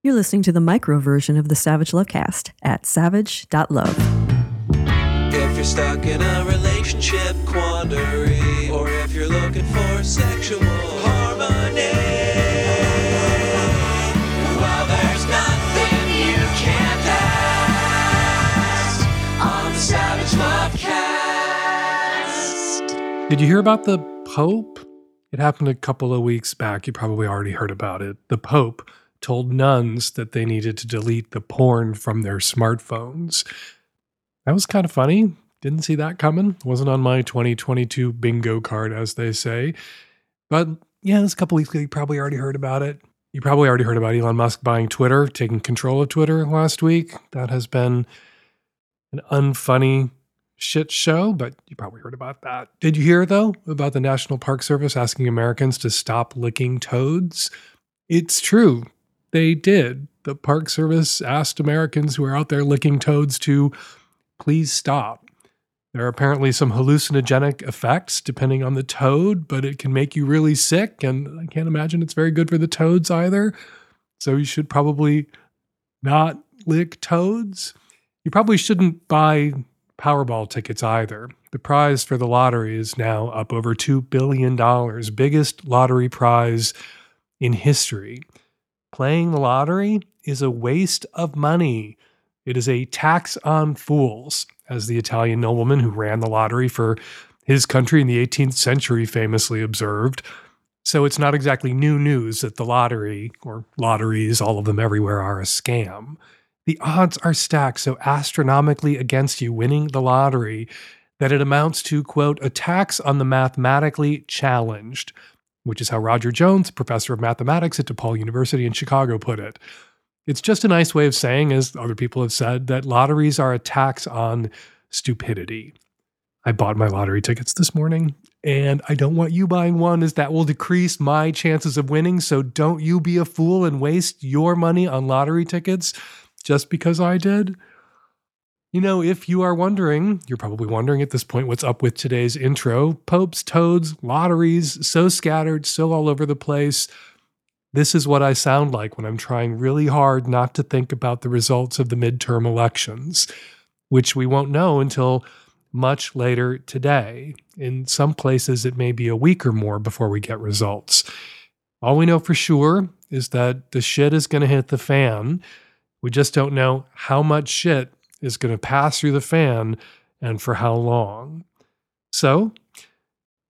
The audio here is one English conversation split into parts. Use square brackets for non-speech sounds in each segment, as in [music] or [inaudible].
You're listening to the micro version of the Savage Lovecast at savage.love. If you're stuck in a relationship quandary, or if you're looking for sexual harmony, well, there's nothing you can't ask on the Savage Lovecast. Did you hear about the Pope? It happened a couple of weeks back. You probably already heard about it. The Pope told nuns that they needed to delete the porn from their smartphones. That was kind of funny. Didn't see that coming. Wasn't on my 2022 bingo card, as they say. But yeah, this a couple weeks ago. You probably already heard about it. You probably already heard about Elon Musk buying Twitter, taking control of Twitter last week. That has been an unfunny shit show, but you probably heard about that. Did you hear, though, about the National Park Service asking Americans to stop licking toads? It's true. They did. The Park Service asked Americans who are out there licking toads to please stop. There are apparently some hallucinogenic effects depending on the toad, but it can make you really sick, and I can't imagine it's very good for the toads either. So you should probably not lick toads. You probably shouldn't buy Powerball tickets either. The prize for the lottery is now up over $2 billion, biggest lottery prize in history. Playing the lottery is a waste of money. It is a tax on fools, as the Italian nobleman who ran the lottery for his country in the 18th century famously observed. So it's not exactly new news that the lottery, or lotteries, all of them everywhere, are a scam. The odds are stacked so astronomically against you winning the lottery that it amounts to, quote, a tax on the mathematically challenged which is how Roger Jones, professor of mathematics at DePaul University in Chicago, put it. It's just a nice way of saying, as other people have said, that lotteries are a tax on stupidity. I bought my lottery tickets this morning, and I don't want you buying one, as that will decrease my chances of winning. So don't you be a fool and waste your money on lottery tickets just because I did. You know, if you are wondering, you're probably wondering at this point what's up with today's intro popes, toads, lotteries, so scattered, so all over the place. This is what I sound like when I'm trying really hard not to think about the results of the midterm elections, which we won't know until much later today. In some places, it may be a week or more before we get results. All we know for sure is that the shit is going to hit the fan. We just don't know how much shit is going to pass through the fan and for how long. So,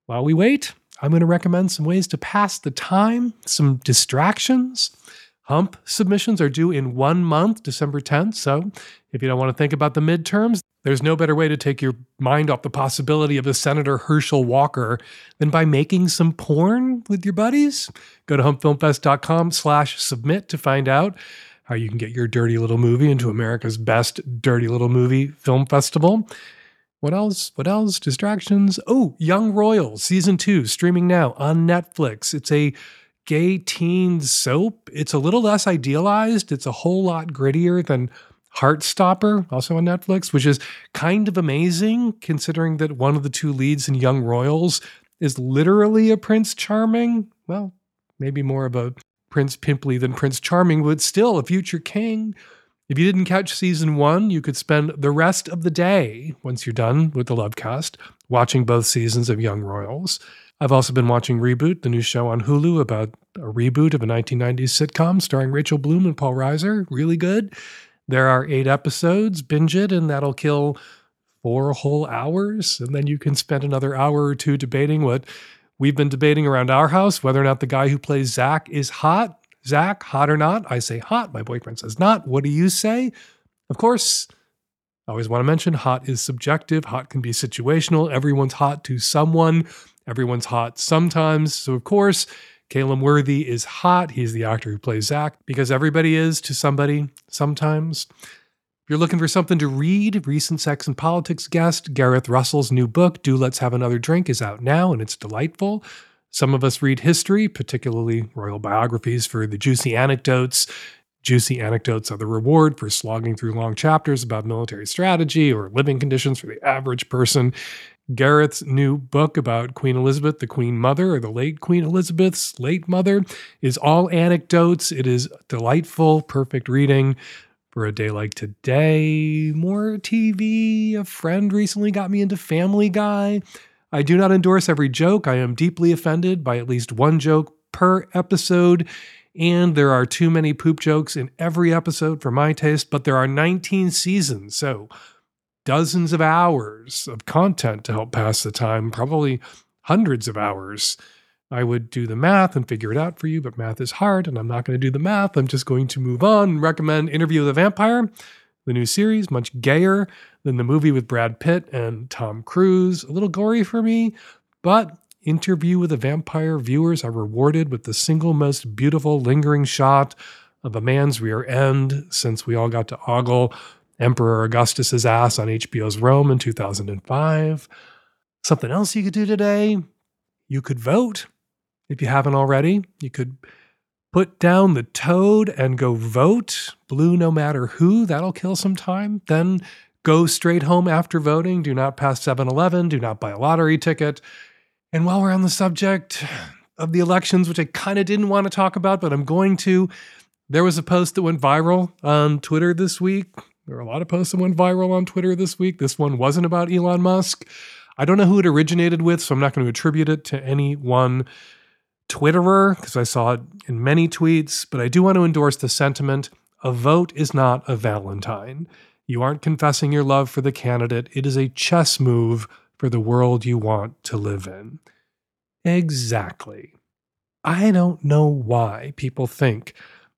while we wait, I'm going to recommend some ways to pass the time, some distractions. Hump submissions are due in one month, December 10th. So, if you don't want to think about the midterms, there's no better way to take your mind off the possibility of a Senator Herschel Walker than by making some porn with your buddies. Go to humpfilmfest.com slash submit to find out how you can get your dirty little movie into America's best dirty little movie film festival. What else? What else? Distractions. Oh, Young Royals, season two, streaming now on Netflix. It's a gay teen soap. It's a little less idealized. It's a whole lot grittier than Heartstopper, also on Netflix, which is kind of amazing considering that one of the two leads in Young Royals is literally a Prince Charming. Well, maybe more of a Prince Pimply than Prince Charming, but still a future king. If you didn't catch season one, you could spend the rest of the day, once you're done with the Lovecast, watching both seasons of Young Royals. I've also been watching Reboot, the new show on Hulu about a reboot of a 1990s sitcom starring Rachel Bloom and Paul Reiser. Really good. There are eight episodes. Binge it, and that'll kill four whole hours. And then you can spend another hour or two debating what We've been debating around our house whether or not the guy who plays Zach is hot. Zach, hot or not? I say hot. My boyfriend says not. What do you say? Of course, I always want to mention hot is subjective. Hot can be situational. Everyone's hot to someone, everyone's hot sometimes. So, of course, Calum Worthy is hot. He's the actor who plays Zach because everybody is to somebody sometimes. If you're looking for something to read, recent Sex and Politics guest Gareth Russell's new book, Do Let's Have Another Drink, is out now and it's delightful. Some of us read history, particularly royal biographies, for the juicy anecdotes. Juicy anecdotes are the reward for slogging through long chapters about military strategy or living conditions for the average person. Gareth's new book about Queen Elizabeth, the Queen Mother, or the late Queen Elizabeth's late mother, is all anecdotes. It is delightful, perfect reading for a day like today. More TV. A friend recently got me into Family Guy. I do not endorse every joke. I am deeply offended by at least one joke per episode. And there are too many poop jokes in every episode for my taste, but there are 19 seasons. So dozens of hours of content to help pass the time, probably hundreds of hours. I would do the math and figure it out for you, but math is hard and I'm not going to do the math. I'm just going to move on and recommend Interview with a Vampire, the new series, much gayer than the movie with Brad Pitt and Tom Cruise. A little gory for me, but Interview with a Vampire viewers are rewarded with the single most beautiful lingering shot of a man's rear end since we all got to ogle Emperor Augustus's ass on HBO's Rome in 2005. Something else you could do today, you could vote if you haven't already. You could put down the toad and go vote, blue no matter who. That'll kill some time. Then go straight home after voting. Do not pass 7 Eleven. Do not buy a lottery ticket. And while we're on the subject of the elections, which I kind of didn't want to talk about, but I'm going to, there was a post that went viral on Twitter this week there are a lot of posts that went viral on Twitter this week. This one wasn't about Elon Musk. I don't know who it originated with, so I'm not going to attribute it to any one Twitterer because I saw it in many tweets, but I do want to endorse the sentiment a vote is not a Valentine. You aren't confessing your love for the candidate, it is a chess move for the world you want to live in. Exactly. I don't know why people think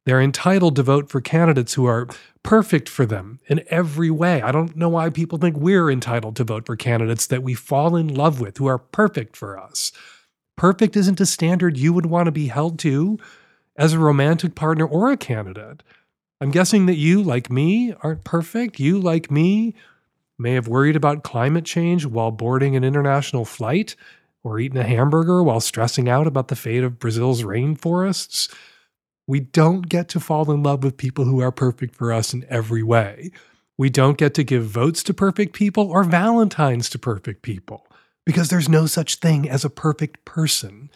they're entitled to vote for candidates who are perfect for them in every way. I don't know why people think we're entitled to vote for candidates that we fall in love with who are perfect for us. Perfect isn't a standard you would want to be held to as a romantic partner or a candidate. I'm guessing that you, like me, aren't perfect. You, like me, may have worried about climate change while boarding an international flight or eating a hamburger while stressing out about the fate of Brazil's rainforests. We don't get to fall in love with people who are perfect for us in every way. We don't get to give votes to perfect people or Valentines to perfect people because there's no such thing as a perfect person.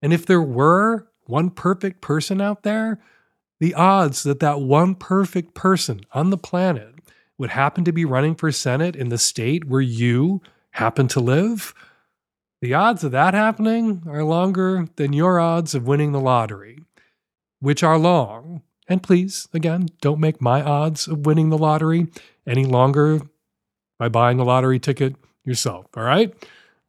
And if there were one perfect person out there, the odds that that one perfect person on the planet would happen to be running for Senate in the state where you happen to live, the odds of that happening are longer than your odds of winning the lottery which are long. And please, again, don't make my odds of winning the lottery any longer by buying a lottery ticket yourself. All right?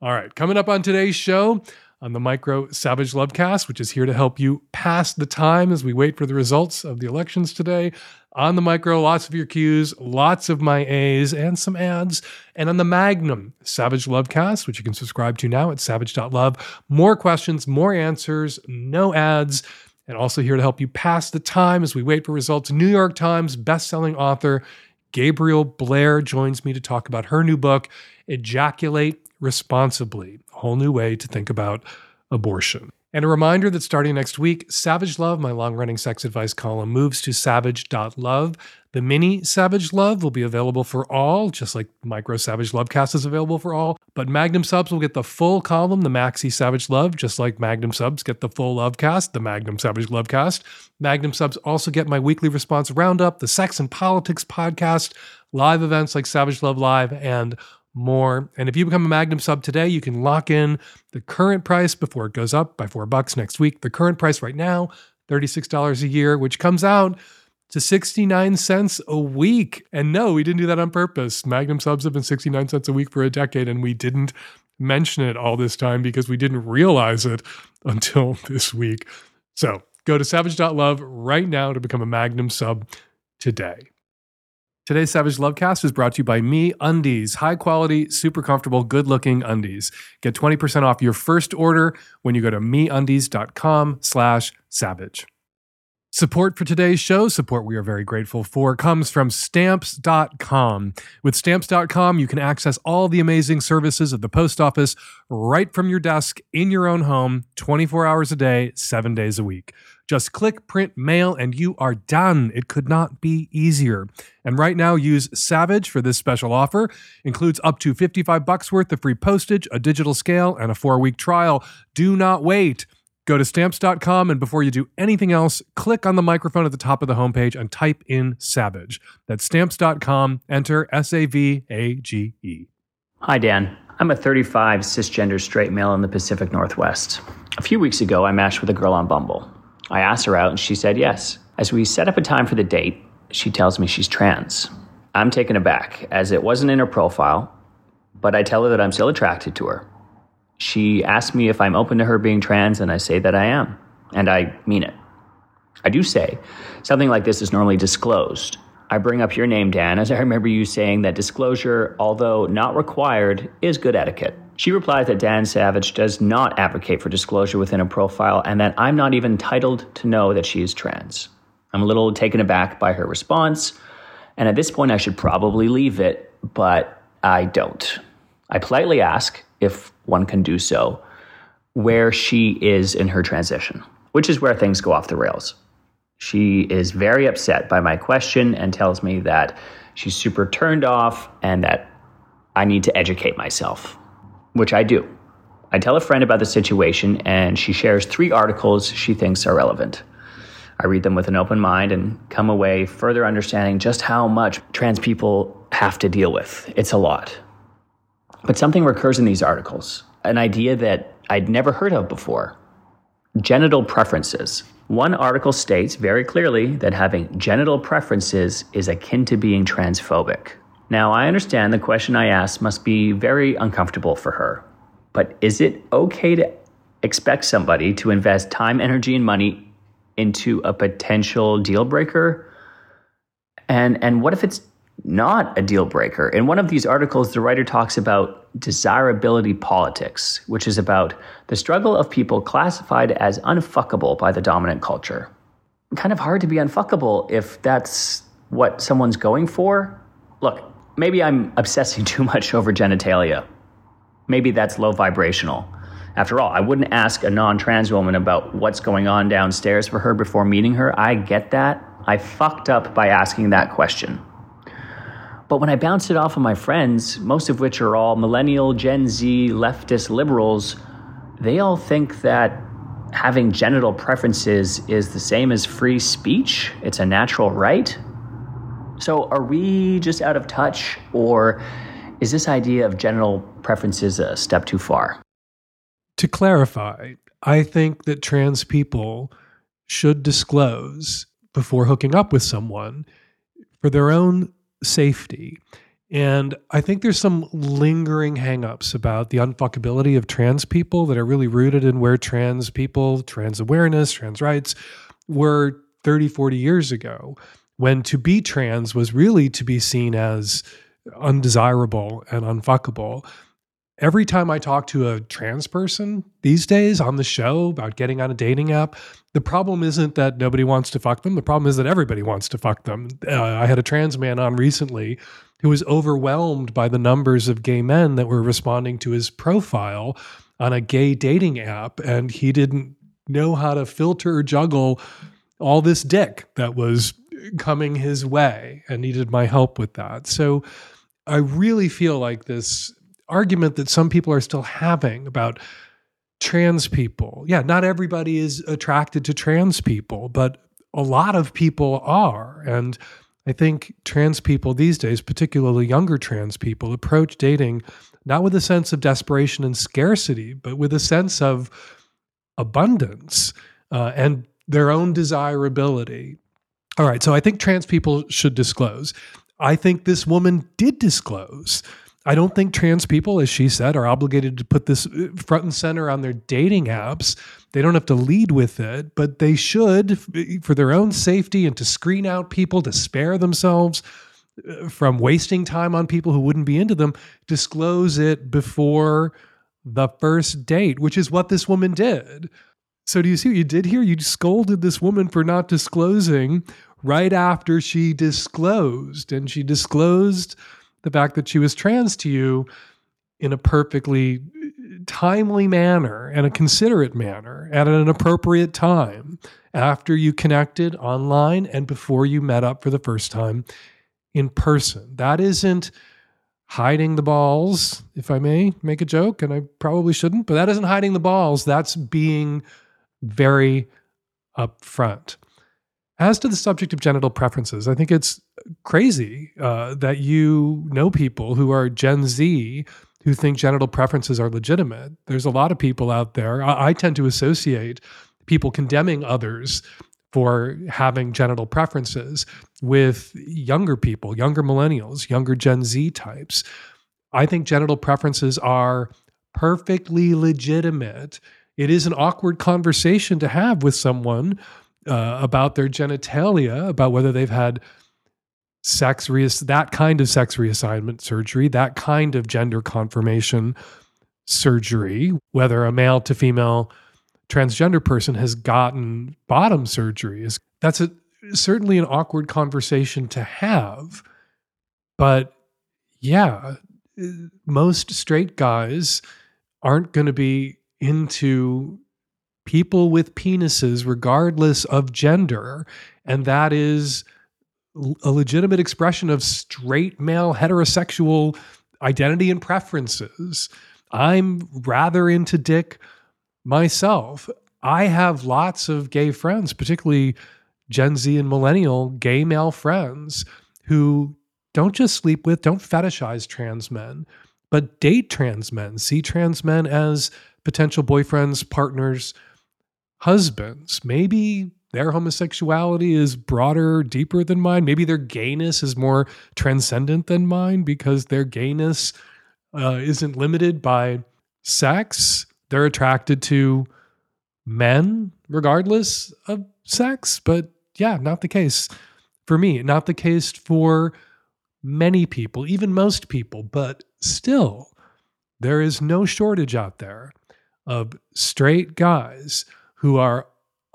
All right. Coming up on today's show on the Micro Savage Lovecast, which is here to help you pass the time as we wait for the results of the elections today. On the Micro, lots of your cues, lots of my A's, and some ads. And on the Magnum Savage Lovecast, which you can subscribe to now at savage.love, more questions, more answers, no ads and also here to help you pass the time as we wait for results. New York Times best-selling author Gabrielle Blair joins me to talk about her new book, Ejaculate Responsibly, a whole new way to think about abortion. And a reminder that starting next week, Savage Love, my long running sex advice column, moves to savage.love. The mini Savage Love will be available for all, just like Micro Savage Lovecast is available for all. But Magnum Subs will get the full column, the Maxi Savage Love, just like Magnum Subs get the full Lovecast, the Magnum Savage Lovecast. Magnum Subs also get my weekly response roundup, the Sex and Politics podcast, live events like Savage Love Live, and more. And if you become a Magnum sub today, you can lock in the current price before it goes up by four bucks next week. The current price right now, $36 a year, which comes out to 69 cents a week. And no, we didn't do that on purpose. Magnum subs have been 69 cents a week for a decade, and we didn't mention it all this time because we didn't realize it [laughs] until this week. So go to savage.love right now to become a Magnum sub today. Today's Savage Lovecast is brought to you by MeUndies, high quality, super comfortable, good looking undies. Get 20% off your first order when you go to meundies.com slash savage. Support for today's show, support we are very grateful for, comes from stamps.com. With stamps.com, you can access all the amazing services of the post office right from your desk in your own home, 24 hours a day, seven days a week. Just click, print, mail, and you are done. It could not be easier. And right now, use Savage for this special offer. Includes up to 55 bucks worth of free postage, a digital scale, and a four week trial. Do not wait. Go to stamps.com and before you do anything else, click on the microphone at the top of the homepage and type in Savage. That's stamps.com. Enter S A V A G E. Hi, Dan. I'm a 35 cisgender straight male in the Pacific Northwest. A few weeks ago, I matched with a girl on Bumble. I asked her out and she said yes. As we set up a time for the date, she tells me she's trans. I'm taken aback as it wasn't in her profile, but I tell her that I'm still attracted to her. She asks me if I'm open to her being trans, and I say that I am. And I mean it. I do say something like this is normally disclosed. I bring up your name, Dan, as I remember you saying that disclosure, although not required, is good etiquette. She replies that Dan Savage does not advocate for disclosure within a profile and that I'm not even entitled to know that she is trans. I'm a little taken aback by her response, and at this point I should probably leave it, but I don't. I politely ask if one can do so, where she is in her transition, which is where things go off the rails. She is very upset by my question and tells me that she's super turned off and that I need to educate myself, which I do. I tell a friend about the situation and she shares three articles she thinks are relevant. I read them with an open mind and come away further understanding just how much trans people have to deal with. It's a lot. But something recurs in these articles an idea that I'd never heard of before genital preferences. One article states very clearly that having genital preferences is akin to being transphobic. Now, I understand the question I asked must be very uncomfortable for her, but is it okay to expect somebody to invest time, energy, and money into a potential deal breaker? And, and what if it's not a deal breaker. In one of these articles, the writer talks about desirability politics, which is about the struggle of people classified as unfuckable by the dominant culture. Kind of hard to be unfuckable if that's what someone's going for. Look, maybe I'm obsessing [laughs] too much over genitalia. Maybe that's low vibrational. After all, I wouldn't ask a non trans woman about what's going on downstairs for her before meeting her. I get that. I fucked up by asking that question. But when I bounce it off of my friends, most of which are all millennial, Gen Z, leftist liberals, they all think that having genital preferences is the same as free speech. It's a natural right. So are we just out of touch, or is this idea of genital preferences a step too far? To clarify, I think that trans people should disclose before hooking up with someone for their own safety. And I think there's some lingering hangups about the unfuckability of trans people that are really rooted in where trans people, trans awareness, trans rights were 30, 40 years ago, when to be trans was really to be seen as undesirable and unfuckable. Every time I talk to a trans person these days on the show about getting on a dating app, the problem isn't that nobody wants to fuck them. The problem is that everybody wants to fuck them. Uh, I had a trans man on recently who was overwhelmed by the numbers of gay men that were responding to his profile on a gay dating app, and he didn't know how to filter or juggle all this dick that was coming his way and needed my help with that. So I really feel like this argument that some people are still having about trans people. Yeah, not everybody is attracted to trans people, but a lot of people are. And I think trans people these days, particularly younger trans people, approach dating not with a sense of desperation and scarcity, but with a sense of abundance uh, and their own desirability. All right, so I think trans people should disclose. I think this woman did disclose. I don't think trans people, as she said, are obligated to put this uh, front and center on their dating apps. They don't have to lead with it, but they should, for their own safety and to screen out people, to spare themselves uh, from wasting time on people who wouldn't be into them, disclose it before the first date, which is what this woman did. So, do you see what you did here? You scolded this woman for not disclosing right after she disclosed. And she disclosed the fact that she was trans to you in a perfectly uh, timely manner and a considerate manner at an appropriate time after you connected online and before you met up for the first time in person. That isn't hiding the balls, if I may make a joke, and I probably shouldn't, but that isn't hiding the balls. That's being very upfront. As to the subject of genital preferences, I think it's crazy uh, that you know people who are Gen Z who think genital preferences are legitimate. There's a lot of people out there. I, I tend to associate people condemning others for having genital preferences with younger people, younger millennials, younger Gen Z types. I think genital preferences are perfectly legitimate. It is an awkward conversation to have with someone uh, about their genitalia, about whether they've had sex reass- that kind of sex reassignment surgery, that kind of gender confirmation surgery, whether a male to female transgender person has gotten bottom surgery. That's a, certainly an awkward conversation to have. But yeah, most straight guys aren't going to be into people with penises, regardless of gender. And that is a legitimate expression of straight male heterosexual identity and preferences. I'm rather into dick myself. I have lots of gay friends, particularly Gen Z and millennial gay male friends who don't just sleep with, don't fetishize trans men, but date trans men, see trans men as potential boyfriends, partners, husbands. Maybe their homosexuality is broader, deeper than mine. Maybe their gayness is more transcendent than mine because their gayness uh, isn't limited by sex. They're attracted to men regardless of sex. But yeah, not the case for me, not the case for many people, even most people. But still, there is no shortage out there of straight guys who are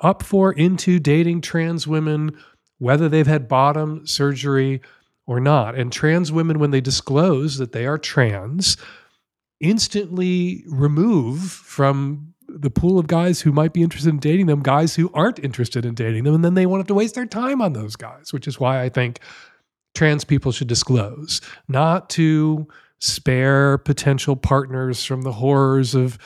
up for into dating trans women, whether they've had bottom surgery or not. And trans women, when they disclose that they are trans, instantly remove from the pool of guys who might be interested in dating them guys who aren't interested in dating them. And then they won't have to waste their time on those guys, which is why I think trans people should disclose, not to spare potential partners from the horrors of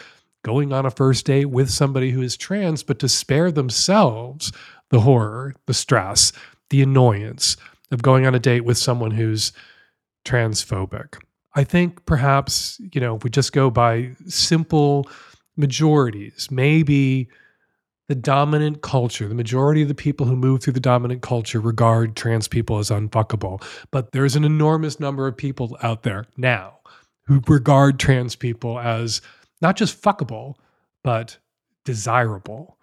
going on a first date with somebody who is trans, but to spare themselves the horror, the stress, the annoyance of going on a date with someone who's transphobic. I think perhaps, you know, if we just go by simple majorities, maybe the dominant culture, the majority of the people who move through the dominant culture regard trans people as unfuckable. But there's an enormous number of people out there now who regard trans people as not just fuckable, but desirable.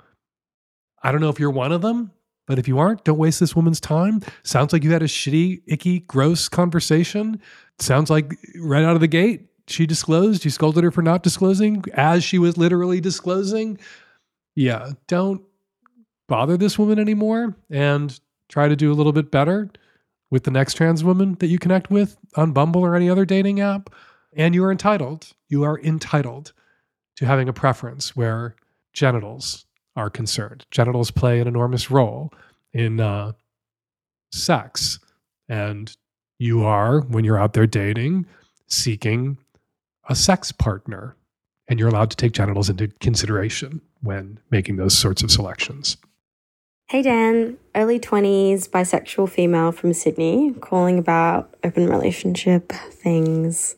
I don't know if you're one of them, but if you aren't, don't waste this woman's time. Sounds like you had a shitty, icky, gross conversation. Sounds like right out of the gate, she disclosed. You scolded her for not disclosing as she was literally disclosing. Yeah, don't bother this woman anymore and try to do a little bit better with the next trans woman that you connect with on Bumble or any other dating app. And you are entitled, you are entitled to having a preference where genitals are concerned. Genitals play an enormous role in uh, sex. And you are, when you're out there dating, seeking a sex partner. And you're allowed to take genitals into consideration when making those sorts of selections. Hey Dan, early 20s, bisexual female from Sydney, calling about open relationship things.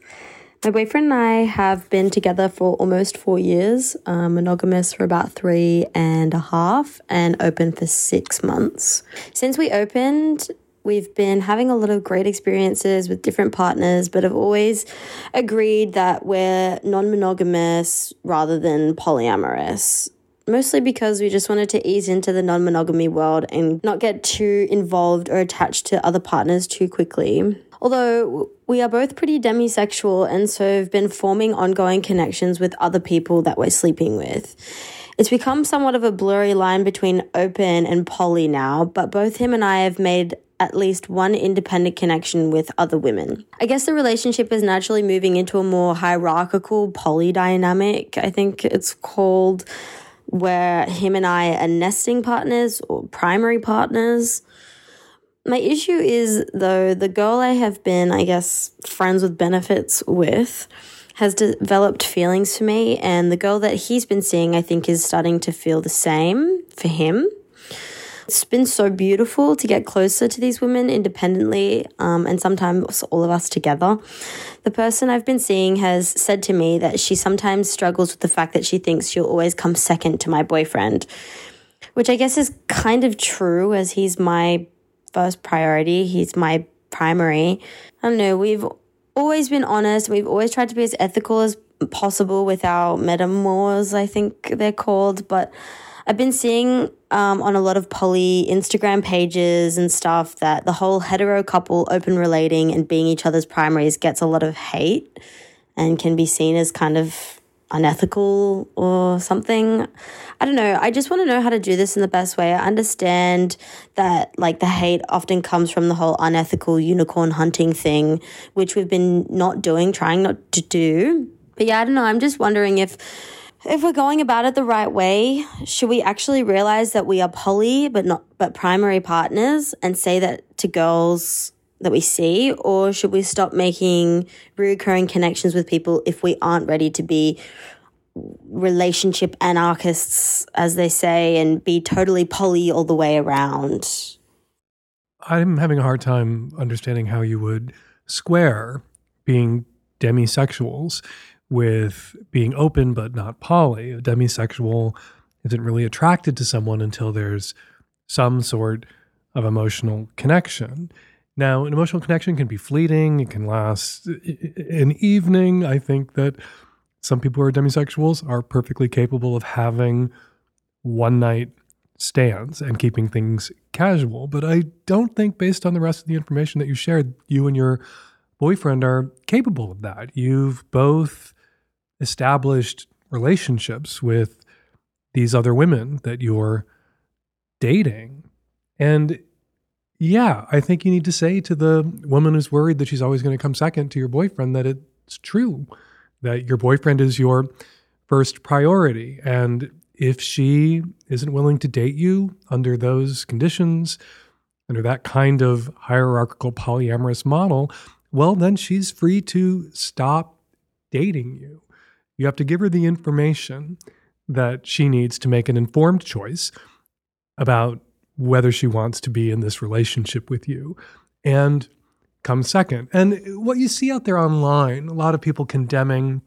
My boyfriend and I have been together for almost four years, um, monogamous for about three and a half, and open for six months. Since we opened, we've been having a lot of great experiences with different partners, but have always agreed that we're non monogamous rather than polyamorous. Mostly because we just wanted to ease into the non monogamy world and not get too involved or attached to other partners too quickly. Although we are both pretty demisexual and so have been forming ongoing connections with other people that we're sleeping with. It's become somewhat of a blurry line between open and poly now, but both him and I have made at least one independent connection with other women. I guess the relationship is naturally moving into a more hierarchical poly dynamic, I think it's called, where him and I are nesting partners or primary partners. My issue is, though, the girl I have been, I guess, friends with benefits with has developed feelings for me, and the girl that he's been seeing, I think, is starting to feel the same for him. It's been so beautiful to get closer to these women independently um, and sometimes all of us together. The person I've been seeing has said to me that she sometimes struggles with the fact that she thinks she'll always come second to my boyfriend, which I guess is kind of true as he's my first priority. He's my primary. I don't know, we've always been honest. We've always tried to be as ethical as possible with our metamors, I think they're called. But I've been seeing um, on a lot of poly Instagram pages and stuff that the whole hetero couple open relating and being each other's primaries gets a lot of hate and can be seen as kind of unethical or something. I don't know. I just want to know how to do this in the best way. I understand that like the hate often comes from the whole unethical unicorn hunting thing, which we've been not doing, trying not to do. But yeah, I don't know. I'm just wondering if if we're going about it the right way, should we actually realize that we are poly but not but primary partners and say that to girls that we see, or should we stop making recurring connections with people if we aren't ready to be relationship anarchists, as they say, and be totally poly all the way around? I'm having a hard time understanding how you would square being demisexuals with being open but not poly. A demisexual isn't really attracted to someone until there's some sort of emotional connection. Now, an emotional connection can be fleeting, it can last an evening. I think that some people who are demisexuals are perfectly capable of having one night stands and keeping things casual. But I don't think, based on the rest of the information that you shared, you and your boyfriend are capable of that. You've both established relationships with these other women that you're dating. And yeah, I think you need to say to the woman who's worried that she's always going to come second to your boyfriend that it's true, that your boyfriend is your first priority. And if she isn't willing to date you under those conditions, under that kind of hierarchical polyamorous model, well, then she's free to stop dating you. You have to give her the information that she needs to make an informed choice about whether she wants to be in this relationship with you and come second. And what you see out there online, a lot of people condemning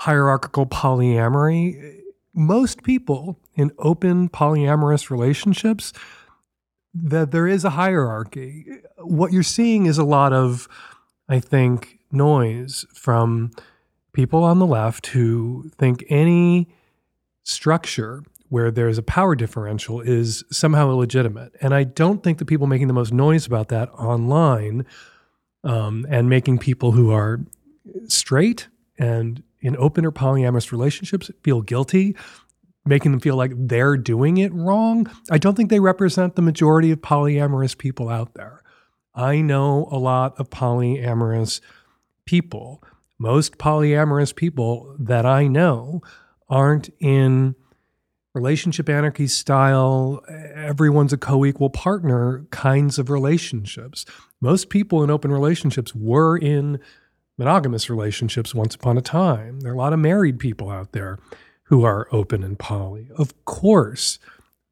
hierarchical polyamory. Most people in open polyamorous relationships, that there is a hierarchy. What you're seeing is a lot of, I think, noise from people on the left who think any structure where there's a power differential is somehow illegitimate. And I don't think the people making the most noise about that online um, and making people who are straight and in open or polyamorous relationships feel guilty, making them feel like they're doing it wrong. I don't think they represent the majority of polyamorous people out there. I know a lot of polyamorous people. Most polyamorous people that I know aren't in relationship anarchy style, everyone's a co equal partner kinds of relationships. Most people in open relationships were in monogamous relationships once upon a time. There are a lot of married people out there who are open and poly. Of course,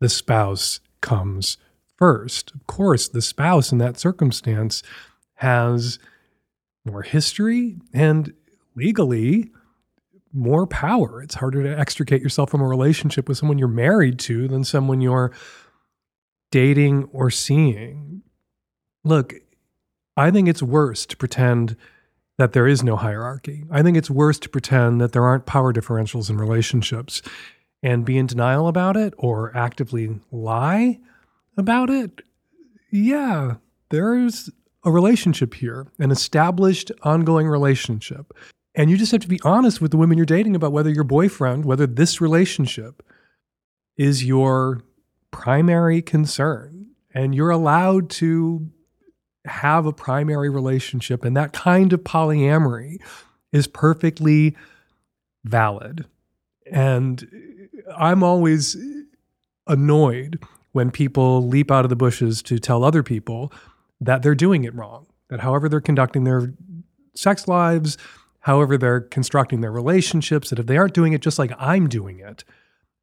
the spouse comes first. Of course, the spouse in that circumstance has more history and legally more power. It's harder to extricate yourself from a relationship with someone you're married to than someone you're dating or seeing. Look, I think it's worse to pretend that there is no hierarchy. I think it's worse to pretend that there aren't power differentials in relationships and be in denial about it or actively lie about it. Yeah, there's a relationship here, an established ongoing relationship. And you just have to be honest with the women you're dating about whether your boyfriend, whether this relationship is your primary concern. And you're allowed to have a primary relationship, and that kind of polyamory is perfectly valid. And I'm always annoyed when people leap out of the bushes to tell other people that they're doing it wrong, that however they're conducting their sex lives, however they're constructing their relationships, that if they aren't doing it just like I'm doing it,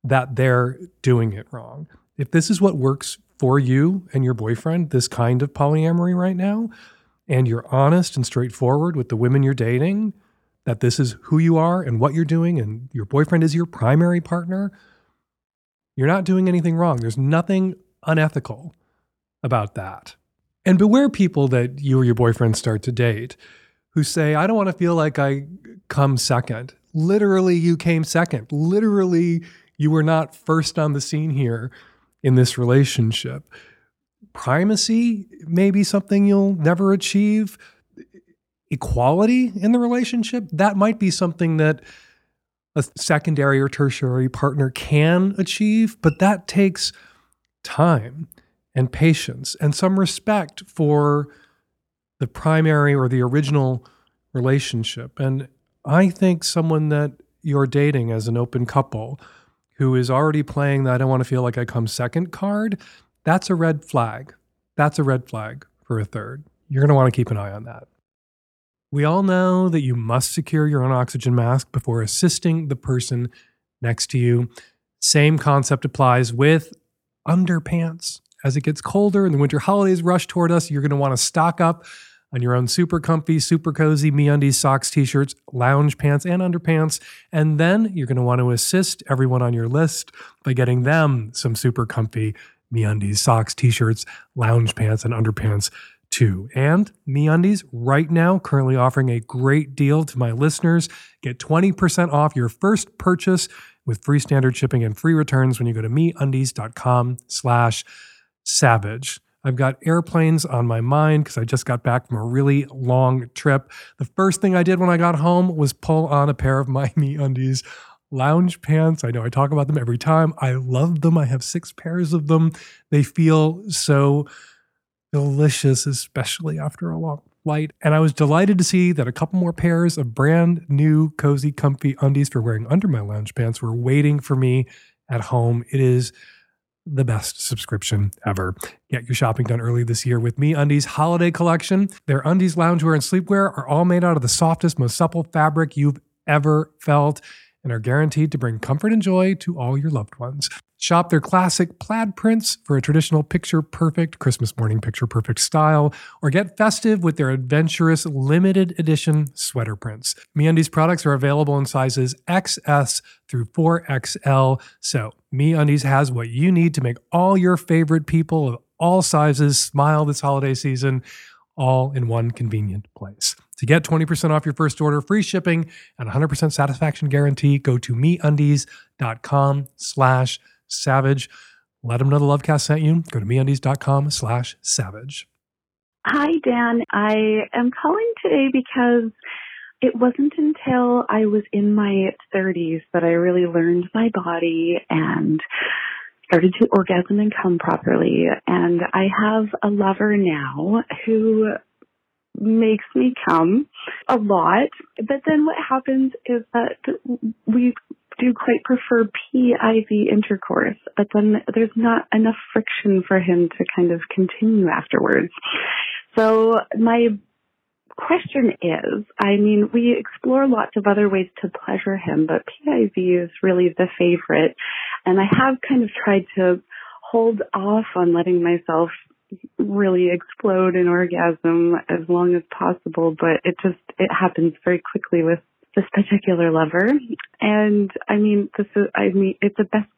that they're doing it wrong. If this is what works for you and your boyfriend, this kind of polyamory right now, and you're honest and straightforward with the women you're dating, that this is who you are and what you're doing, and your boyfriend is your primary partner, you're not doing anything wrong. There's nothing unethical about that. And beware people that you or your boyfriend start to date who say, I don't want to feel like I come second. Literally, you came second. Literally, you were not first on the scene here in this relationship. Primacy may be something you'll never achieve. Equality in the relationship, that might be something that a secondary or tertiary partner can achieve, but that takes time and patience and some respect for the primary or the original relationship. And I think someone that you're dating as an open couple who is already playing the I don't want to feel like I come second card, that's a red flag. That's a red flag for a third. You're going to want to keep an eye on that. We all know that you must secure your own oxygen mask before assisting the person next to you. Same concept applies with underpants. As it gets colder and the winter holidays rush toward us, you're going to want to stock up on your own super comfy, super cozy MeUndies socks, t-shirts, lounge pants, and underpants. And then you're going to want to assist everyone on your list by getting them some super comfy MeUndies socks, t-shirts, lounge pants, and underpants too. And MeUndies right now currently offering a great deal to my listeners. Get 20% off your first purchase with free standard shipping and free returns when you go to MeUndies.com slash savage. I've got airplanes on my mind because I just got back from a really long trip. The first thing I did when I got home was pull on a pair of [laughs] MeUndies, lounge pants. I know I talk about them every time. I love them. I have six pairs of them. They feel so delicious, especially after a long flight. And I was delighted to see that a couple more pairs of brand new, cozy, comfy undies for wearing under my lounge pants were waiting for me at home. It is the best subscription ever. Get your shopping done early this year with MeUndies holiday collection. Their undies, loungewear, and sleepwear are all made out of the softest, most supple fabric you've ever felt and are guaranteed to bring comfort and joy to all your loved ones. Shop their classic plaid prints for a traditional picture perfect Christmas morning picture perfect style, or get festive with their adventurous limited edition sweater prints. MeUndies products are available in sizes XS through 4XL, so MeUndies has what you need to make all your favorite people of all sizes smile this holiday season, all in one convenient place. To get 20% off your first order, free shipping, and 100% satisfaction guarantee, go to MeUndies.com slash savage. Let them know the Lovecast sent you. Go to MeUndies.com slash savage. Hi, Dan. I am calling today because it wasn't until I was in my 30s that I really learned my body and started to orgasm and come properly. And I have a lover now who makes me come a lot. But then what happens is that we do quite prefer PIV intercourse, but then there's not enough friction for him to kind of continue afterwards. So my question is, I mean, we explore lots of other ways to pleasure him, but PIV is really the favorite. And I have kind of tried to hold off on letting myself really explode in orgasm as long as possible, but it just, it happens very quickly with this particular lover. And I mean, this is, I mean, it's a best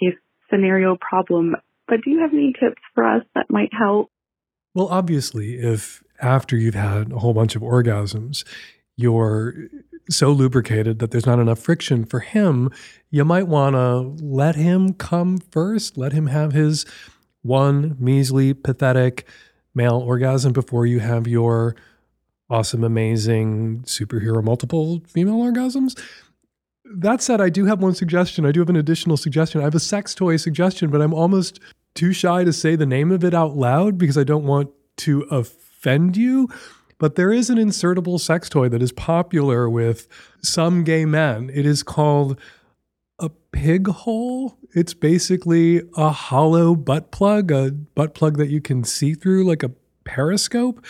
case scenario problem, but do you have any tips for us that might help? Well, obviously, if after you've had a whole bunch of orgasms, you're so lubricated that there's not enough friction for him, you might want to let him come first, let him have his one measly, pathetic male orgasm before you have your awesome, amazing superhero multiple female orgasms. That said, I do have one suggestion. I do have an additional suggestion. I have a sex toy suggestion, but I'm almost too shy to say the name of it out loud because I don't want to offend you. But there is an insertable sex toy that is popular with some gay men. It is called a pig hole. It's basically a hollow butt plug, a butt plug that you can see through like a periscope.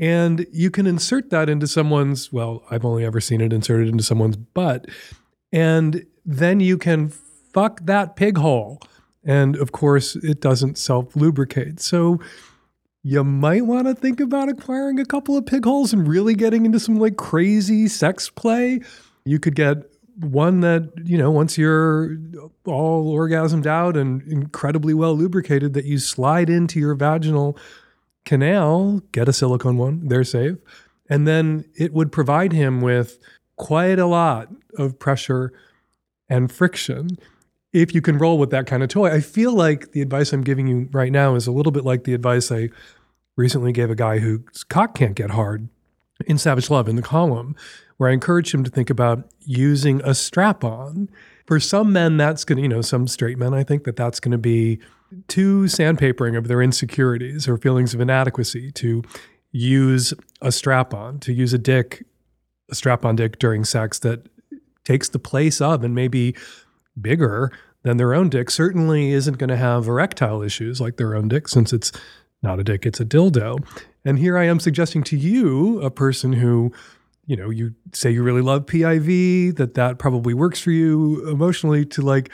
And you can insert that into someone's, well, I've only ever seen it inserted into someone's butt. And then you can fuck that pig hole. And of course, it doesn't self lubricate. So you might want to think about acquiring a couple of pig holes and really getting into some like crazy sex play. You could get one that, you know, once you're all orgasmed out and incredibly well lubricated, that you slide into your vaginal canal, get a silicone one, they're safe. And then it would provide him with quite a lot of pressure and friction if you can roll with that kind of toy. I feel like the advice I'm giving you right now is a little bit like the advice I recently gave a guy whose cock can't get hard in Savage Love in the column, where I encouraged him to think about using a strap on. For some men, that's going to, you know, some straight men, I think that that's going to be too sandpapering of their insecurities or feelings of inadequacy to use a strap on, to use a dick, a strap on dick during sex that takes the place of and maybe bigger than their own dick certainly isn't going to have erectile issues like their own dick since it's not a dick, it's a dildo. And here I am suggesting to you, a person who, you know, you say you really love PIV, that that probably works for you emotionally to like,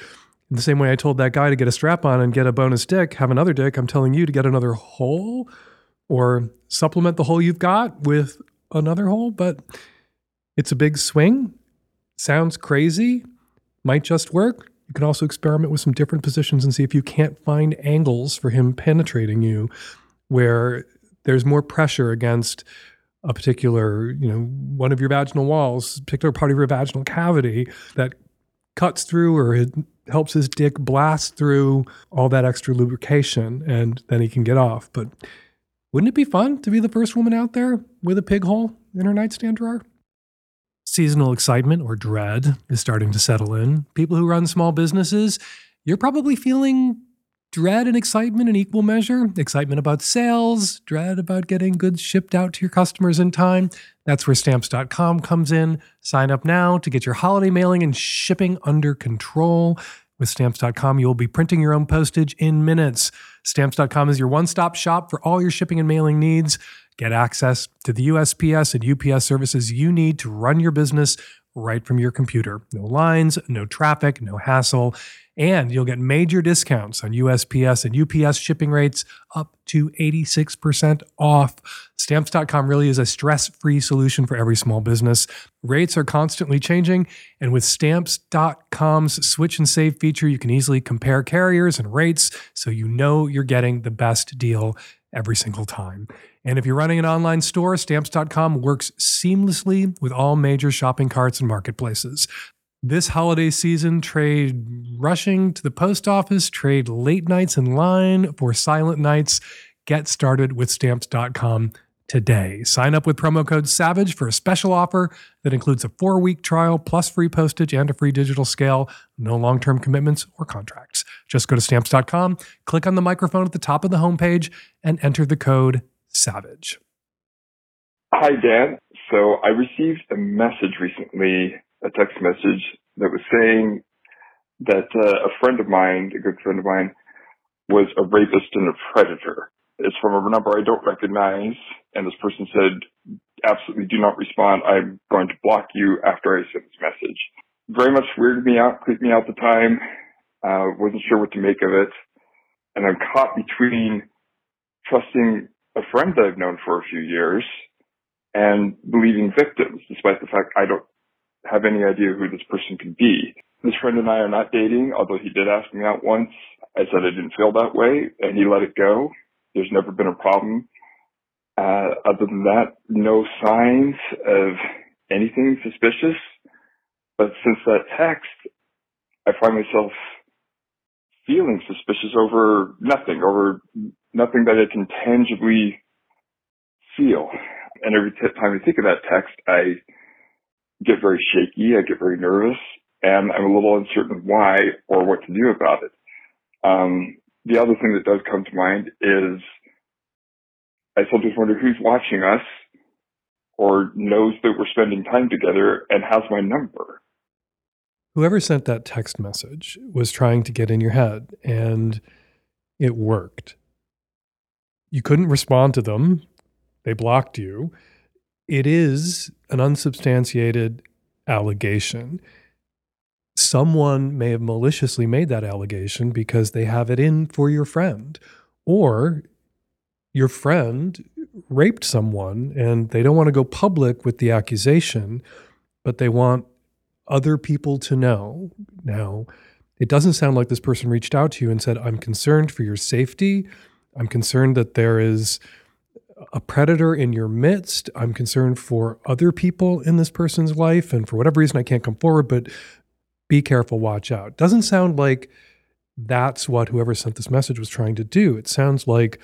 in the same way I told that guy to get a strap on and get a bonus dick, have another dick, I'm telling you to get another hole or supplement the hole you've got with another hole. But it's a big swing. Sounds crazy, might just work. You can also experiment with some different positions and see if you can't find angles for him penetrating you where there's more pressure against a particular, you know, one of your vaginal walls, particular part of your vaginal cavity that cuts through or it helps his dick blast through all that extra lubrication and then he can get off. But wouldn't it be fun to be the first woman out there with a pig hole in her nightstand drawer? Seasonal excitement or dread is starting to settle in. People who run small businesses, you're probably feeling dread and excitement in equal measure. Excitement about sales, dread about getting goods shipped out to your customers in time. That's where stamps.com comes in. Sign up now to get your holiday mailing and shipping under control. With stamps.com, you will be printing your own postage in minutes. Stamps.com is your one stop shop for all your shipping and mailing needs. Get access to the USPS and UPS services you need to run your business right from your computer. No lines, no traffic, no hassle. And you'll get major discounts on USPS and UPS shipping rates up to 86% off. Stamps.com really is a stress free solution for every small business. Rates are constantly changing. And with Stamps.com's switch and save feature, you can easily compare carriers and rates so you know you're getting the best deal every single time. And if you're running an online store, stamps.com works seamlessly with all major shopping carts and marketplaces. This holiday season, trade rushing to the post office, trade late nights in line for silent nights. Get started with stamps.com today. Sign up with promo code SAVAGE for a special offer that includes a four week trial plus free postage and a free digital scale. No long term commitments or contracts. Just go to stamps.com, click on the microphone at the top of the homepage, and enter the code SAVAGE. Hi, Dan. So I received a message recently, a text message that was saying that uh, a friend of mine, a good friend of mine, was a rapist and a predator. It's from a number I don't recognize, and this person said, absolutely do not respond. I'm going to block you after I send this message. Very much weirded me out, creeped me out at the time. Uh, wasn't sure what to make of it. And I'm caught between trusting a friend that I've known for a few years and believing victims, despite the fact I don't have any idea who this person could be. This friend and I are not dating, although he did ask me out once. I said I didn't feel that way, and he let it go. There's never been a problem. Uh, other than that, no signs of anything suspicious. But since that text, I find myself feeling suspicious over nothing, over nothing that I can tangibly feel. And every t- time I think of that text, I get very shaky. I get very nervous and I'm a little uncertain why or what to do about it. Um, the other thing that does come to mind is I sometimes wonder who's watching us or knows that we're spending time together and has my number. Whoever sent that text message was trying to get in your head and it worked. You couldn't respond to them, they blocked you. It is an unsubstantiated allegation. Someone may have maliciously made that allegation because they have it in for your friend, or your friend raped someone and they don't want to go public with the accusation, but they want other people to know. Now, it doesn't sound like this person reached out to you and said, I'm concerned for your safety. I'm concerned that there is a predator in your midst. I'm concerned for other people in this person's life. And for whatever reason, I can't come forward, but be careful, watch out. Doesn't sound like that's what whoever sent this message was trying to do. It sounds like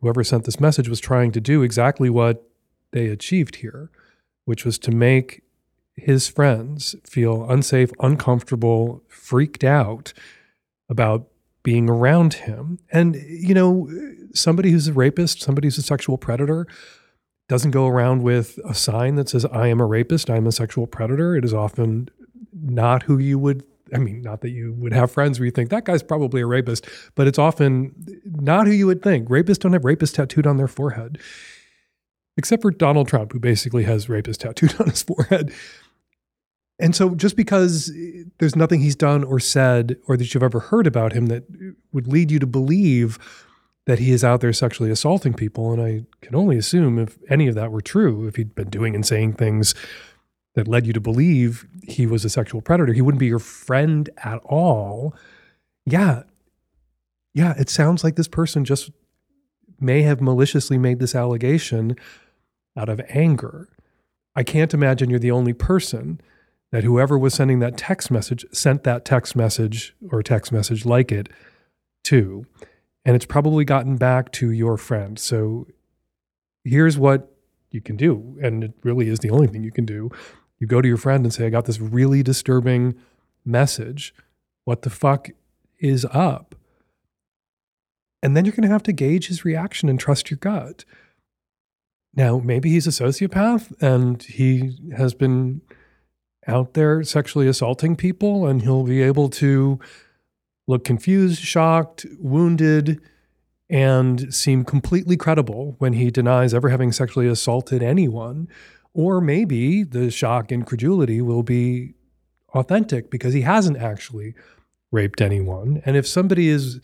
whoever sent this message was trying to do exactly what they achieved here, which was to make his friends feel unsafe, uncomfortable, freaked out about being around him. And, you know, somebody who's a rapist, somebody who's a sexual predator, doesn't go around with a sign that says, I am a rapist, I'm a sexual predator. It is often not who you would I mean, not that you would have friends where you think that guy's probably a rapist, but it's often not who you would think. Rapists don't have rapist tattooed on their forehead, except for Donald Trump, who basically has rapist tattooed [laughs] on his forehead. And so, just because eh, there's nothing he's done or said or that you've ever heard about him that eh, would lead you to believe that he is out there sexually assaulting people, and I can only assume if any of that were true, if he'd been doing and saying things that led you to believe he was a sexual predator, he wouldn't be your friend at all. Yeah. Yeah, it sounds like this person just may have maliciously made this allegation out of anger. I can't imagine you're the only person that whoever was sending that text message sent that text message or text message like it to. And it's probably gotten back to your friend. So here's what you can do. And it really is the only thing you can do you go to your friend and say, I got this really disturbing message. What the fuck is up? And then you're going to have to gauge his reaction and trust your gut. Now, maybe he's a sociopath and he has been out there sexually assaulting people, and he'll be able to look confused, shocked, wounded, and seem completely credible when he denies ever having sexually assaulted anyone. Or maybe the shock and credulity will be authentic because he hasn't actually raped anyone. And if somebody is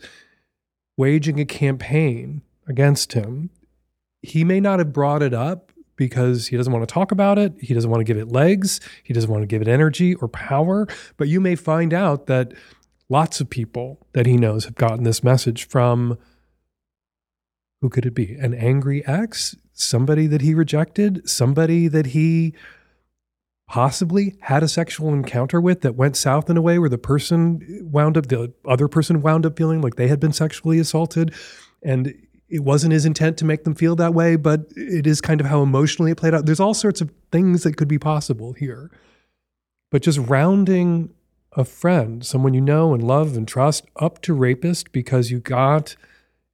waging a campaign against him, he may not have brought it up because he doesn't want to talk about it. He doesn't want to give it legs. He doesn't want to give it energy or power. But you may find out that lots of people that he knows have gotten this message from who could it be? An angry ex? somebody that he rejected, somebody that he possibly had a sexual encounter with that went south in a way where the person wound up, the other person wound up feeling like they had been sexually assaulted. And it wasn't his intent to make them feel that way, but it is kind of how emotionally it played out. There's all sorts of things that could be possible here. But just rounding a friend, someone you know and love and trust, up to rapist because you got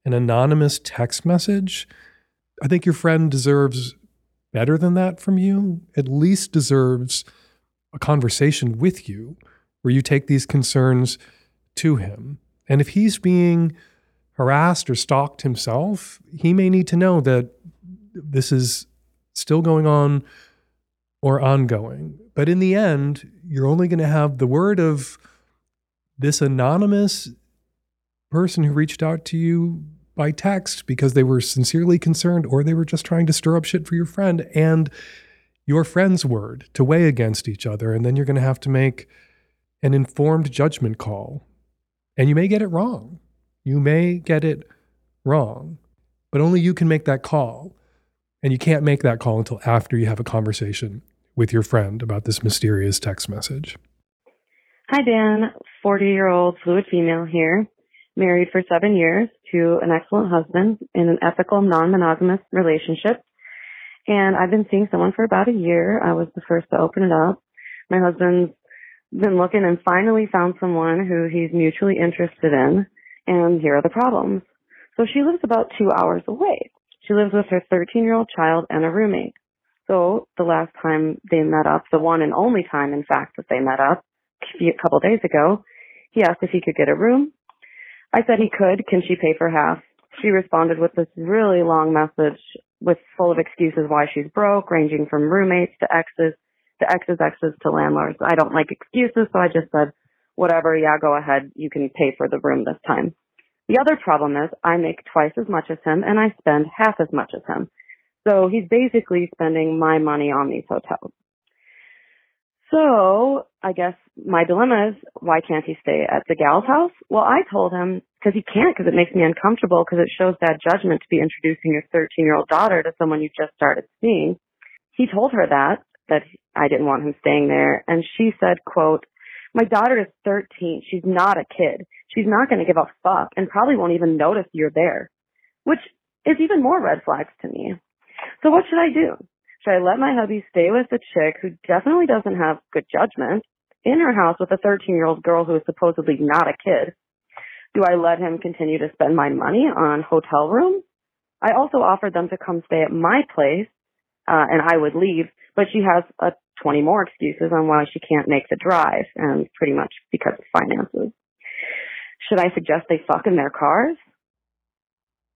an anonymous text message I think your friend deserves better than that from you, at least deserves a conversation with you where you take these concerns to him. And if he's being harassed or stalked himself, he may need to know that this is still going on or ongoing. But in the end, you're only going to have the word of this anonymous person who reached out to you by text because they were sincerely concerned or they were just trying to stir up shit for your friend and your friend's word to weigh against each other. And then you're going to have to make an informed judgment call. And you may get it wrong. You may get it wrong, but only you can make that call. And you can't make that call until after you have a conversation with your friend about this mysterious text message. Hi, Dan. 40 year old fluid female here married for seven years to an excellent husband in an ethical, non-monogamous relationship. And I've been seeing someone for about a year. I was the first to open it up. My husband's been looking and finally found someone who he's mutually interested in. And here are the problems. So she lives about two hours away. She lives with her 13 year old child and a roommate. So the last time they met up, the one and only time, in fact, that they met up, a couple days ago, he asked if he could get a room. I said he could. Can she pay for half? She responded with this really long message with full of excuses why she's broke, ranging from roommates to exes, to exes, exes to landlords. I don't like excuses, so I just said, whatever, yeah, go ahead. You can pay for the room this time. The other problem is I make twice as much as him and I spend half as much as him. So he's basically spending my money on these hotels. So I guess my dilemma is why can't he stay at the gal's house? Well, I told him because he can't because it makes me uncomfortable because it shows bad judgment to be introducing your 13 year old daughter to someone you just started seeing. He told her that, that I didn't want him staying there. And she said, quote, my daughter is 13. She's not a kid. She's not going to give a fuck and probably won't even notice you're there, which is even more red flags to me. So what should I do? Should I let my hubby stay with the chick who definitely doesn't have good judgment in her house with a 13 year old girl who is supposedly not a kid? Do I let him continue to spend my money on hotel rooms? I also offered them to come stay at my place, uh, and I would leave, but she has a 20 more excuses on why she can't make the drive, and pretty much because of finances. Should I suggest they fuck in their cars?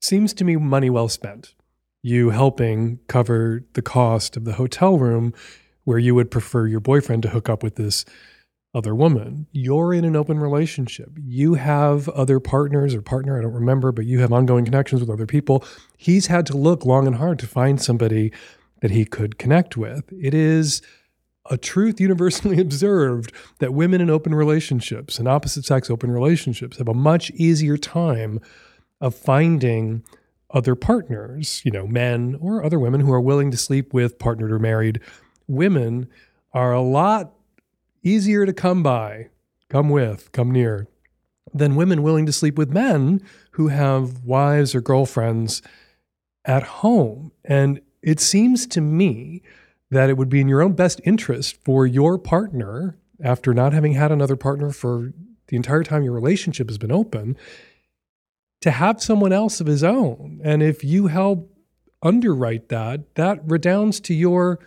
Seems to me money well spent. You helping cover the cost of the hotel room where you would prefer your boyfriend to hook up with this other woman. You're in an open relationship. You have other partners or partner, I don't remember, but you have ongoing connections with other people. He's had to look long and hard to find somebody that he could connect with. It is a truth universally [laughs] observed that women in open relationships and opposite sex open relationships have a much easier time of finding other partners, you know, men or other women who are willing to sleep with partnered or married women are a lot easier to come by, come with, come near than women willing to sleep with men who have wives or girlfriends at home. And it seems to me that it would be in your own best interest for your partner, after not having had another partner for the entire time your relationship has been open, to have someone else of his own. And if you help underwrite that, that redounds to your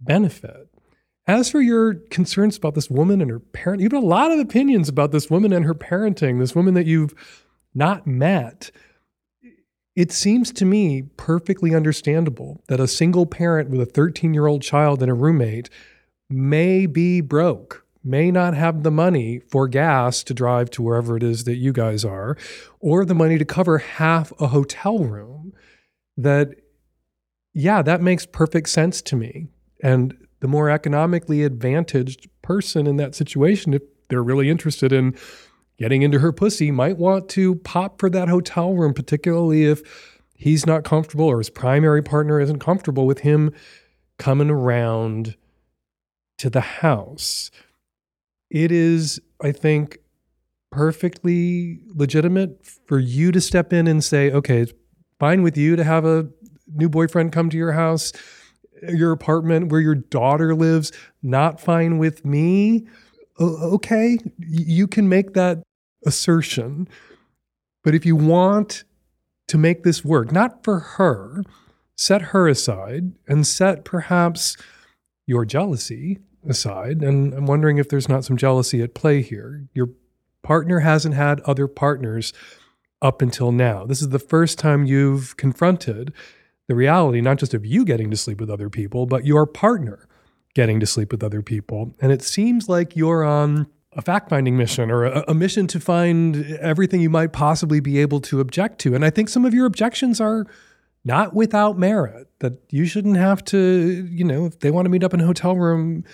benefit. As for your concerns about this woman and her parent, you have got a lot of opinions about this woman and her parenting, this woman that you've not met. It seems to me perfectly understandable that a single parent with a 13 year old child and a roommate may be broke, may not have the money for gas to drive to wherever it is that you guys are, or the money to cover half a hotel room. That, yeah, that makes perfect sense to me. And the more economically advantaged person in that situation, if they're really interested in getting into her pussy, might want to pop for that hotel room, particularly if he's not comfortable or his primary partner isn't comfortable with him coming around to the house. It is, I think, perfectly legitimate for you to step in and say, okay, it's fine with you to have a new boyfriend come to your house your apartment where your daughter lives not fine with me, okay, you can make that assertion. But if you want to make this work, not for her, set her aside and set perhaps your jealousy aside. And I'm wondering if there's not some jealousy at play here. Your partner hasn't had other partners up until now. This is the first time you've confronted the reality, not just of you getting to sleep with other people, but your partner getting to sleep with other people. And it seems like you're on a fact finding mission or a, a, mission to find everything you might possibly be able to object to. And I think some of your objections are not without merit, that you shouldn't have to, you know, if they want to meet up in a hotel room,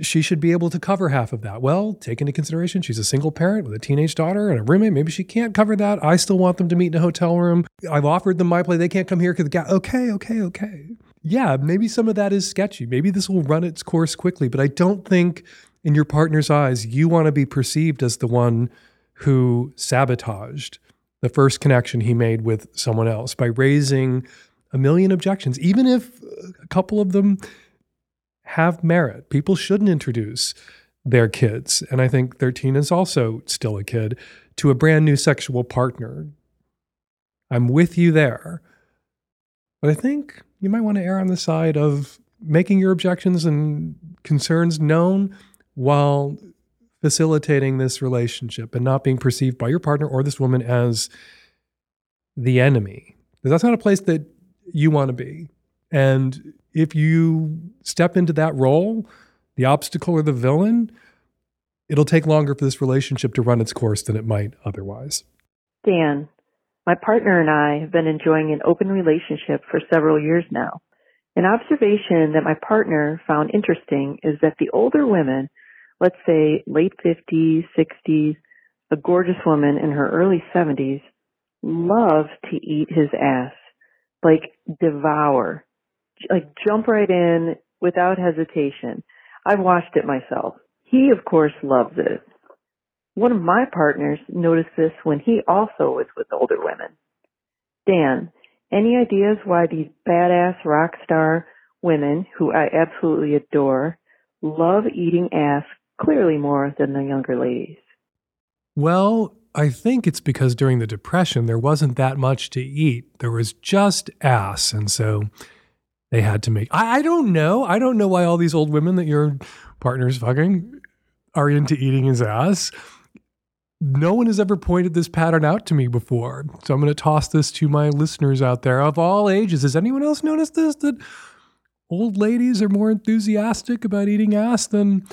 she should be able to cover half of that. Well, take into consideration she's a single parent with a teenage daughter and a roommate. Maybe she can't cover that. I still want them to meet in a hotel room. I've offered them my play. They can't come here because the guy. Okay, okay, okay. Yeah, maybe some of that is sketchy. Maybe this will run its course quickly, but I don't think in your partner's eyes you want to be perceived as the one who sabotaged the first connection he made with someone else by raising a million objections, even if a couple of them have merit. People shouldn't introduce their kids, and I think 13 is also still a kid, to a brand new sexual partner. I'm with you there. But I think you might want to err on the side of making your objections and concerns known while facilitating this relationship and not being perceived by your partner or this woman as the enemy. Because that's not a place that you want to be. And if you step into that role, the obstacle or the villain, it'll take longer for this relationship to run its course than it might otherwise. Dan, my partner and I have been enjoying an open relationship for several years now. An observation that my partner found interesting is that the older women, let's say late 50s, 60s, a gorgeous woman in her early 70s, love to eat his ass. Like devour. Like jump right in without hesitation. I've watched it myself. He, of course, loves it. One of my partners noticed this when he also was with older women. Dan, any ideas why these badass rock star women, who I absolutely adore, love eating ass clearly more than the younger ladies? Well, I think it's because during the Depression, there wasn't that much to eat. There was just ass. And so they had to make. I, I don't know. I don't know why all these old women that your partner's fucking are into eating his ass. No one has ever pointed this pattern out to me before. So I'm going to toss this to my listeners out there of all ages. Has anyone else noticed this? That old ladies are more enthusiastic about eating ass than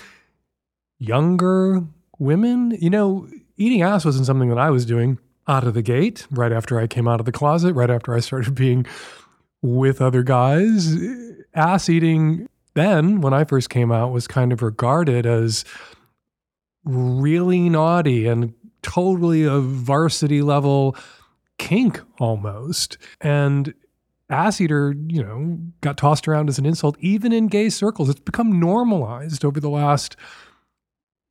younger women? You know, eating ass wasn't something that I was doing out of the gate right after I came out of the closet, right after I started being with other guys. Ass eating then, when I first came out, was kind of regarded as really naughty and totally a varsity level kink almost. And ass eater, you know, got tossed around as an insult, even in gay circles. It's become normalized over the last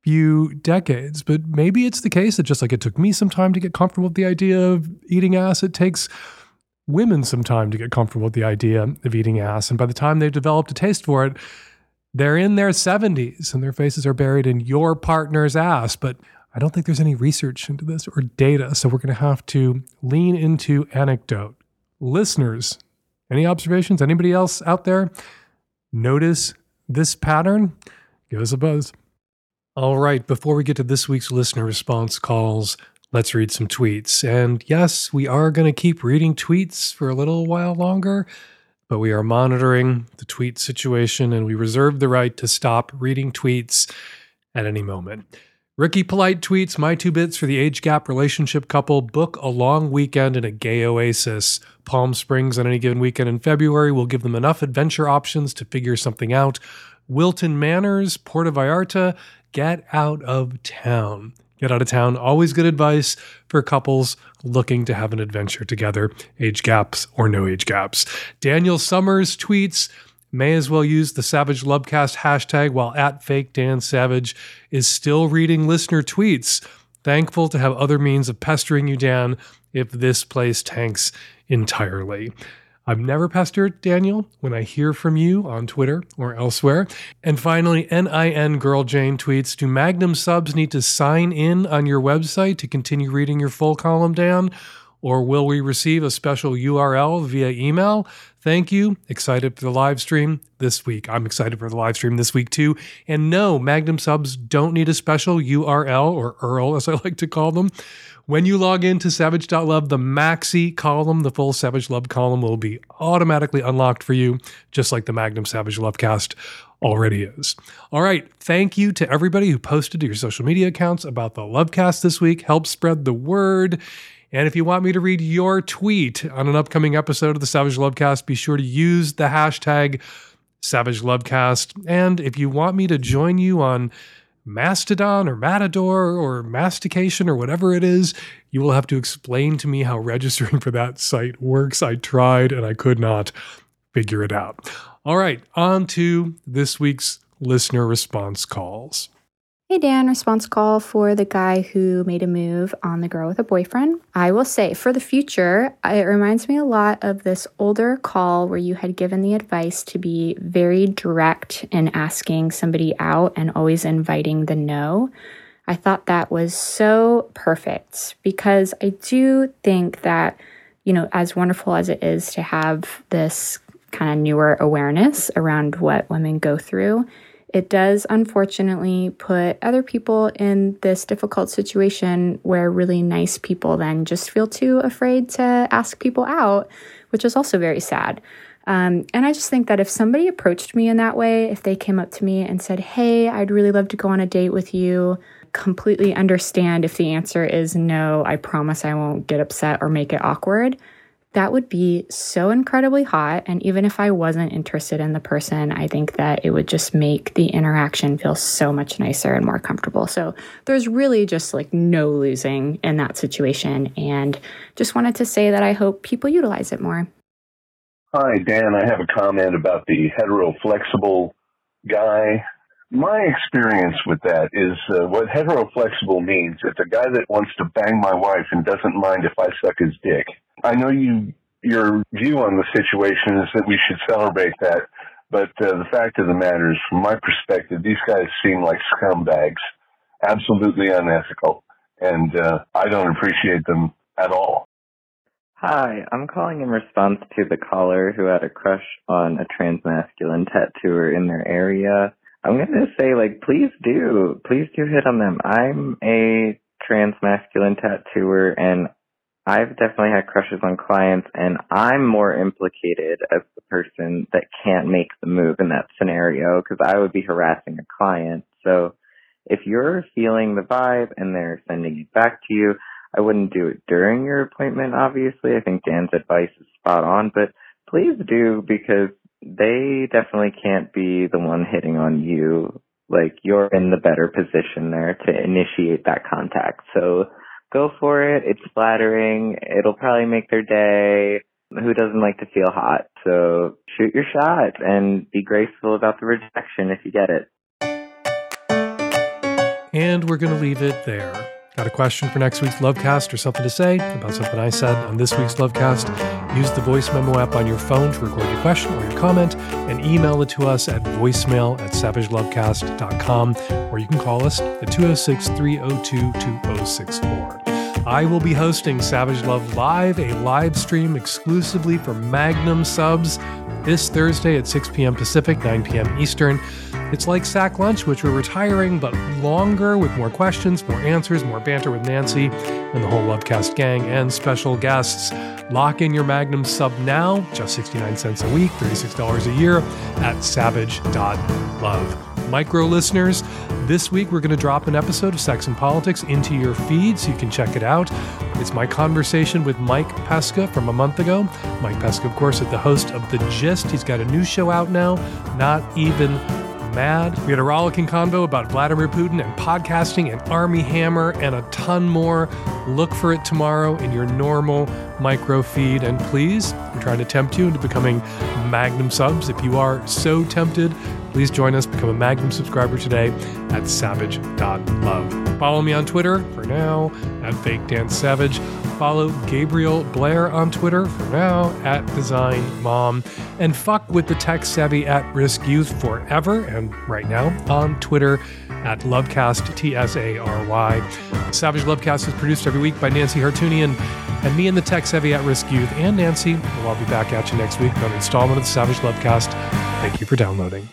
few decades. But maybe it's the case that just like it took me some time to get comfortable with the idea of eating ass, it takes women some time to get comfortable with the idea of eating ass. And by the time they've developed a taste for it, they're in their 70s and their faces are buried in your partner's ass. But I don't think there's any research into this or data. So we're going to have to lean into anecdote. Listeners, any observations? Anybody else out there notice this pattern? Give us a buzz. All right, before we get to this week's listener response calls, let's read some tweets. And yes, we are going to keep reading tweets for a little while longer, but we are monitoring the tweet situation and we reserve the right to stop reading tweets at any moment. Ricky Polite tweets My two bits for the age gap relationship couple book a long weekend in a gay oasis. Palm Springs on any given weekend in February will give them enough adventure options to figure something out. Wilton Manors, Puerto Vallarta, get out of town. Get out of town. Always good advice for couples looking to have an adventure together, age gaps or no age gaps. Daniel Summers tweets, may as well use the Savage Lovecast hashtag while at fake Dan Savage is still reading listener tweets. Thankful to have other means of pestering you, Dan, if this place tanks entirely. I've never pestered Daniel when I hear from you on Twitter or elsewhere. And finally, NIN Girl Jane tweets Do Magnum subs need to sign in on your website to continue reading your full column, Dan? Or will we receive a special URL via email? Thank you. Excited for the live stream this week. I'm excited for the live stream this week too. And no, Magnum subs don't need a special URL or URL, as I like to call them. When you log into savage.love, the maxi column, the full Savage Love column, will be automatically unlocked for you, just like the Magnum Savage Lovecast already is. All right. Thank you to everybody who posted to your social media accounts about the Lovecast this week. Help spread the word. And if you want me to read your tweet on an upcoming episode of the Savage Lovecast, be sure to use the hashtag Savage Lovecast. And if you want me to join you on Mastodon or Matador or Mastication or whatever it is, you will have to explain to me how registering for that site works. I tried and I could not figure it out. All right, on to this week's listener response calls. Hey Dan, response call for the guy who made a move on the girl with a boyfriend. I will say for the future, it reminds me a lot of this older call where you had given the advice to be very direct in asking somebody out and always inviting the no. I thought that was so perfect because I do think that, you know, as wonderful as it is to have this kind of newer awareness around what women go through, it does unfortunately put other people in this difficult situation where really nice people then just feel too afraid to ask people out, which is also very sad. Um, and I just think that if somebody approached me in that way, if they came up to me and said, Hey, I'd really love to go on a date with you, completely understand if the answer is no, I promise I won't get upset or make it awkward that would be so incredibly hot. And even if I wasn't interested in the person, I think that it would just make the interaction feel so much nicer and more comfortable. So there's really just like no losing in that situation. And just wanted to say that I hope people utilize it more. Hi, Dan. I have a comment about the hetero flexible guy. My experience with that is uh, what hetero flexible means. It's a guy that wants to bang my wife and doesn't mind if I suck his dick. I know you your view on the situation is that we should celebrate that, but uh, the fact of the matter is, from my perspective, these guys seem like scumbags, absolutely unethical, and uh, I don't appreciate them at all. Hi, I'm calling in response to the caller who had a crush on a transmasculine tattooer in their area. I'm gonna say, like, please do, please do hit on them. I'm a transmasculine tattooer, and I've definitely had crushes on clients and I'm more implicated as the person that can't make the move in that scenario because I would be harassing a client. So if you're feeling the vibe and they're sending it back to you, I wouldn't do it during your appointment, obviously. I think Dan's advice is spot on, but please do because they definitely can't be the one hitting on you. Like you're in the better position there to initiate that contact. So go for it. It's flattering. It'll probably make their day. Who doesn't like to feel hot? So shoot your shot and be graceful about the rejection if you get it. And we're going to leave it there. Got a question for next week's Lovecast or something to say about something I said on this week's Lovecast? Use the voice memo app on your phone to record your question or your comment and email it to us at voicemail at savagelovecast.com you can call us at 206 302 2064. I will be hosting Savage Love Live, a live stream exclusively for Magnum subs this Thursday at 6 p.m. Pacific, 9 p.m. Eastern. It's like Sack Lunch, which we're retiring, but longer with more questions, more answers, more banter with Nancy and the whole Lovecast gang and special guests. Lock in your Magnum sub now, just 69 cents a week, $36 a year at savage.love micro listeners. This week, we're going to drop an episode of Sex and Politics into your feed so you can check it out. It's my conversation with Mike Pesca from a month ago. Mike Pesca, of course, is the host of The Gist. He's got a new show out now, Not Even Mad. We had a rollicking convo about Vladimir Putin and podcasting and Armie Hammer and a ton more. Look for it tomorrow in your normal micro feed. And please, we're trying to tempt you into becoming Magnum subs. If you are so tempted, Please join us, become a Magnum subscriber today at savage.love. Follow me on Twitter for now at Fake Dan Savage. Follow Gabrielle Blair on Twitter for now at Design Mom. And fuck with the tech savvy at risk youth forever and right now on Twitter at Lovecast, T S A R Y. Savage Lovecast is produced every week by Nancy Hartunian and me and the tech savvy at risk youth and Nancy. We'll all be back at you next week on an installment of the Savage Lovecast. Thank you for downloading.